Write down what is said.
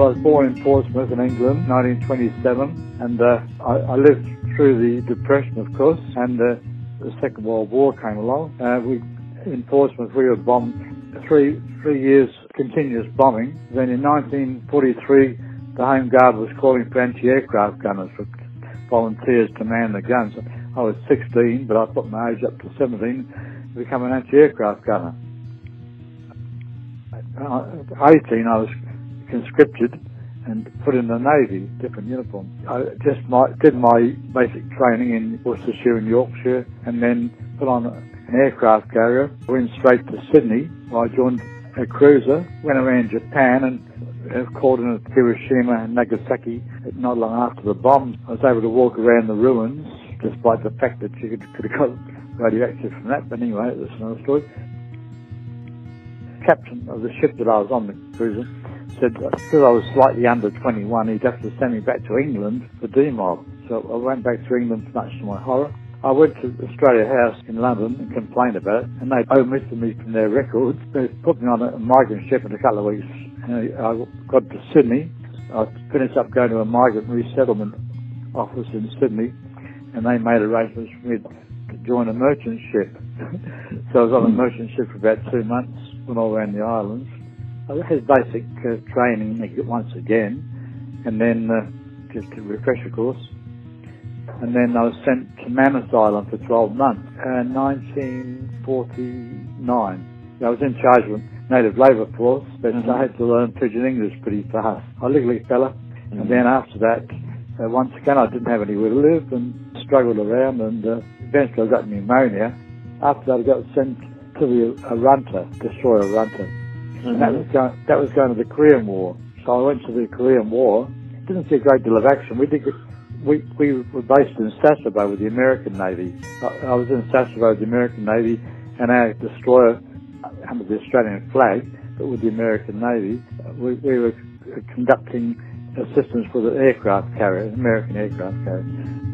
was born in Portsmouth in England, 1927, and uh, I, I, lived through the Depression, of course, and uh, the Second World War came along. Uh, we in Portsmouth we were bombed three three years continuous bombing. Then in 1943, the Home Guard was calling for anti-aircraft gunners for volunteers to man the guns. I was 16, but I put my age up to 17 to become an anti-aircraft gunner. At 18, I was conscripted and put in the Navy, different uniform. I just my, did my basic training in Worcestershire and Yorkshire and then put on an aircraft carrier, went straight to Sydney. I joined a cruiser, went around Japan and uh, called in at Hiroshima and Nagasaki not long after the bombs. I was able to walk around the ruins, despite the fact that you could, could have got radioactive from that. But anyway, that's another story. Captain of the ship that I was on, the cruiser, said that because I was slightly under 21, he'd have to send me back to England for demob. So I went back to England, much to my horror. I went to Australia House in London and complained about it, and they omitted me from their records. They put me on a migrant ship in a couple of weeks. And I got to Sydney. I finished up going to a migrant resettlement office in Sydney, and they made arrangements for me to join a merchant ship. so I was on a hmm. merchant ship for about two months, went all around the islands. I had basic uh, training once again, and then uh, just a refresher course and then I was sent to Manus Island for 12 months. In 1949, I was in charge of a native labour force, but mm-hmm. I had to learn pidgin English pretty fast. I legally fella, mm-hmm. and then after that, uh, once again, I didn't have anywhere to live and struggled around, and uh, eventually I got pneumonia. After that, I got sent to the Arunta, destroyer Arunta, mm-hmm. Mm-hmm. and that mm-hmm. was going that was going to the Korean War. So I went to the Korean War. Didn't see a great deal of action. We did we, we were based in Sasebo with the American Navy. I, I was in Sasebo with the American Navy and our destroyer uh, under the Australian flag, but with the American Navy, uh, we, we were uh, conducting assistance for the aircraft carrier, an American aircraft carrier.